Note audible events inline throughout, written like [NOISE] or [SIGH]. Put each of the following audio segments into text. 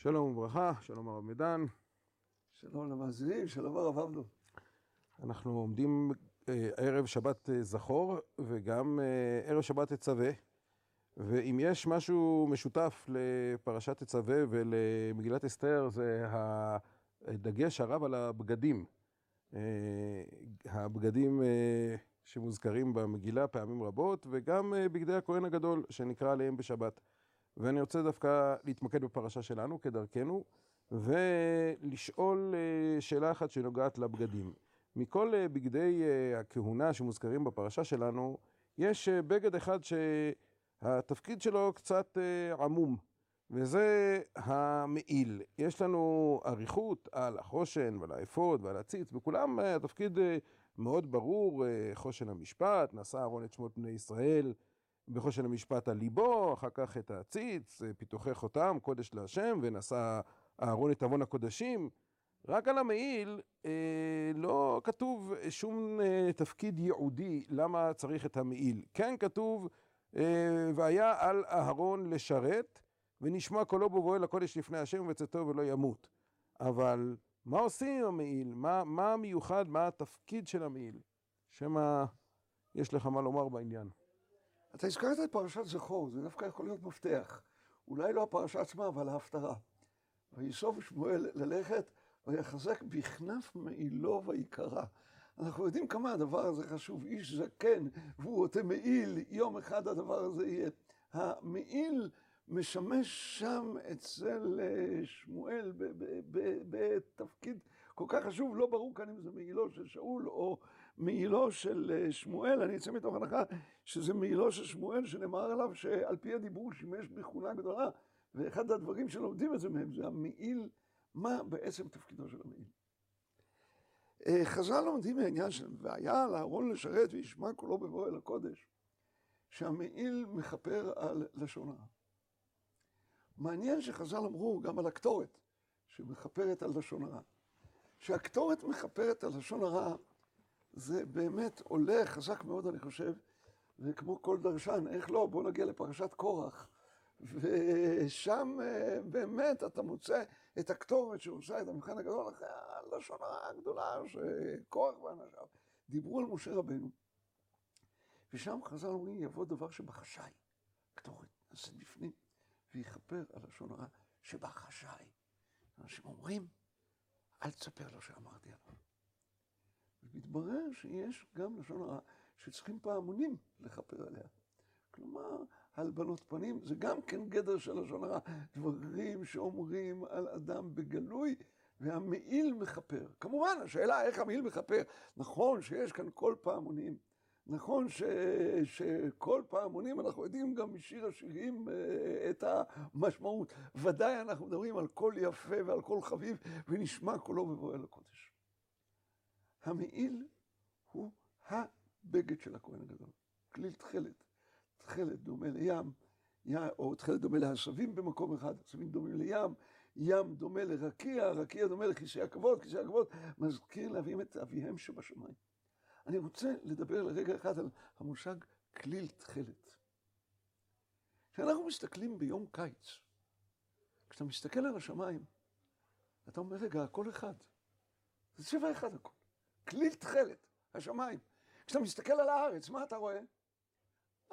שלום וברכה, שלום הרב מידן. שלום למאזינים, שלום הרב עבדו. אנחנו עומדים אה, ערב שבת אה, זכור וגם אה, ערב שבת תצווה. ואם יש משהו משותף לפרשת תצווה ולמגילת אסתר זה הדגש הרב על הבגדים. הבגדים שמוזכרים במגילה פעמים רבות וגם בגדי הכהן הגדול שנקרא עליהם בשבת. ואני רוצה דווקא להתמקד בפרשה שלנו כדרכנו, ולשאול אה, שאלה אחת שנוגעת לבגדים. מכל אה, בגדי אה, הכהונה שמוזכרים בפרשה שלנו, יש בגד אחד שהתפקיד שלו קצת עמום, וזה המעיל. יש לנו אריכות על החושן ועל האפוד ועל הציץ, וכולם התפקיד מאוד ברור, חושן המשפט, נשא אהרון את שמות בני ישראל. בחושן המשפט על ליבו, אחר כך את הציץ, פיתוחי חותם, קודש להשם, ונשא אהרון את עוון הקודשים. רק על המעיל אה, לא כתוב שום אה, תפקיד ייעודי למה צריך את המעיל. כן כתוב, אה, והיה על אהרון לשרת, ונשמע קולו בבואו לקודש לפני השם ובצאתו ולא ימות. אבל מה עושים עם המעיל? מה, מה המיוחד? מה התפקיד של המעיל? שמא יש לך מה לומר בעניין. אתה הזכרת את פרשת זכור, זה דווקא יכול להיות מפתח. אולי לא הפרשה עצמה, אבל ההפטרה. ויסוף שמואל ללכת ויחזק בכנף מעילו ויקרא. אנחנו יודעים כמה הדבר הזה חשוב. איש זקן והוא עוטה מעיל, יום אחד הדבר הזה יהיה. המעיל משמש שם אצל אה, שמואל בתפקיד כל כך חשוב, לא ברור כאן אם זה מעילו של שאול או מעילו של אה, שמואל, אני אצא מתוך הנחה שזה מעילו של שמואל שנאמר עליו שעל פי הדיבור שימש בכהונה גדולה, ואחד הדברים שלומדים את זה מהם זה המעיל, מה בעצם תפקידו של המעיל. אה, חז"ל לומדים מהעניין של והיה לאהרון לשרת וישמע קולו בבוא אל הקודש, שהמעיל מכפר על לשון הרע. מעניין שחז"ל אמרו גם על הקטורת, שמכפרת על לשון הרע. שהקטורת מכפרת על לשון הרע, זה באמת עולה חזק מאוד, אני חושב, וכמו כל דרשן, איך לא, בוא נגיע לפרשת קורח. ושם אה, באמת אתה מוצא את הקטורת שעושה את המבחן הגדול אחרי הלשון הגדולה שקורח ואנשיו דיברו על משה רבנו. ושם חז"ל אומרים, יבוא דבר שבחשאי, קטורת נעשית בפנים. ויכפר על לשון הרע שבחשאי. אנשים אומרים, אל תספר לו שאמרתי עליו. ומתברר שיש גם לשון הרע שצריכים פעמונים לכפר עליה. כלומר, הלבנות פנים זה גם כן גדר של לשון הרע. דברים שאומרים על אדם בגלוי, והמעיל מכפר. כמובן, השאלה איך המעיל מכפר. נכון שיש כאן כל פעמונים. נכון ש... שכל פעם עונים, אנחנו יודעים גם משיר השירים אה, את המשמעות. ודאי אנחנו מדברים על קול יפה ועל קול חביב, ונשמע קולו בבוא אל הקודש. המעיל הוא הבגד של הכהן הגדול. כליל תכלת. תכלת דומה לים, או תכלת דומה לעשבים במקום אחד, עשבים דומים לים, ים דומה לרקיע, רקיע דומה לכיסא הכבוד, כיסא הכבוד מזכיר לאביהם את אביהם שבשמיים. אני רוצה לדבר לרגע אחד על המושג כליל תכלת. כשאנחנו מסתכלים ביום קיץ, כשאתה מסתכל על השמיים, אתה אומר, רגע, הכל אחד. זה צבע אחד הכל. כליל תכלת, השמיים. כשאתה מסתכל על הארץ, מה אתה רואה?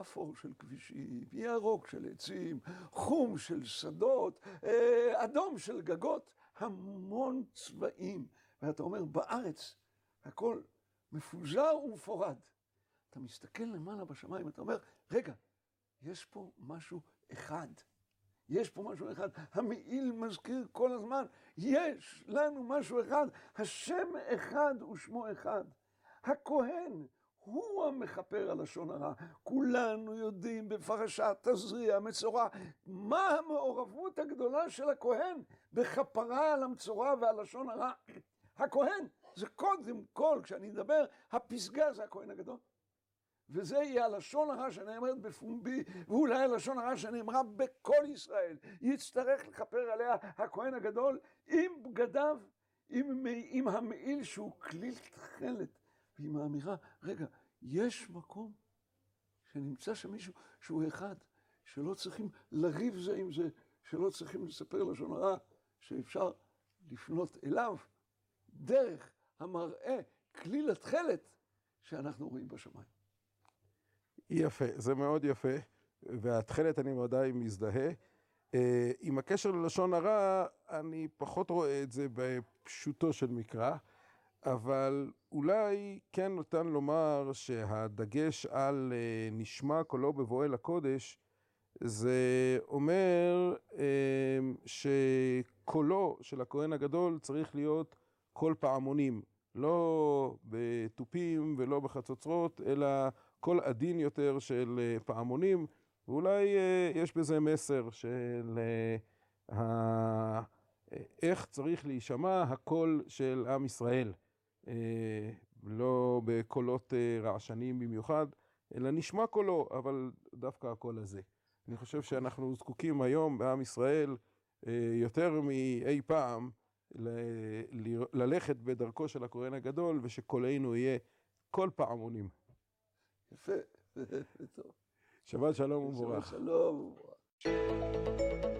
אפור של כבישים, ירוק של עצים, חום של שדות, אה, אדום של גגות, המון צבעים. ואתה אומר, בארץ הכל מפוזר ומפורד. אתה מסתכל למעלה בשמיים, אתה אומר, רגע, יש פה משהו אחד. יש פה משהו אחד. המעיל מזכיר כל הזמן, יש לנו משהו אחד. השם אחד ושמו אחד. הכהן הוא המכפר על לשון הרע. כולנו יודעים בפרשת תזריע, מצורע, מה המעורבות הגדולה של הכהן בכפרה על המצורע ועל לשון הרע. הכהן זה קודם כל, כשאני מדבר, הפסגה זה הכהן הגדול. וזה יהיה הלשון הרע שנאמרת בפומבי, ואולי הלשון הרע שנאמרה בכל ישראל. יצטרך לכפר עליה הכהן הגדול עם בגדיו, עם, עם המעיל שהוא כליל תכלת, ועם האמירה, רגע, יש מקום שנמצא שם מישהו שהוא אחד, שלא צריכים לריב זה עם זה, שלא צריכים לספר לשון הרע, שאפשר לפנות אליו דרך המראה, כליל התכלת, שאנחנו רואים בשמיים. יפה, זה מאוד יפה, והתכלת אני ודאי מזדהה. עם הקשר ללשון הרע, אני פחות רואה את זה בפשוטו של מקרא, אבל אולי כן ניתן לומר שהדגש על נשמע קולו בבואו אל הקודש, זה אומר שקולו של הכהן הגדול צריך להיות קול פעמונים, לא בתופים ולא בחצוצרות, אלא קול עדין יותר של פעמונים, ואולי יש בזה מסר של איך צריך להישמע הקול של עם ישראל, לא בקולות רעשניים במיוחד, אלא נשמע קולו, אבל דווקא הקול הזה. אני חושב שאנחנו זקוקים היום בעם ישראל יותר מאי פעם ללכת בדרכו של הכהן הגדול ושקולנו יהיה קול פעמונים. יפה, זה [LAUGHS] טוב. שבת שלום ומבורך. שבת שלום ומבורך.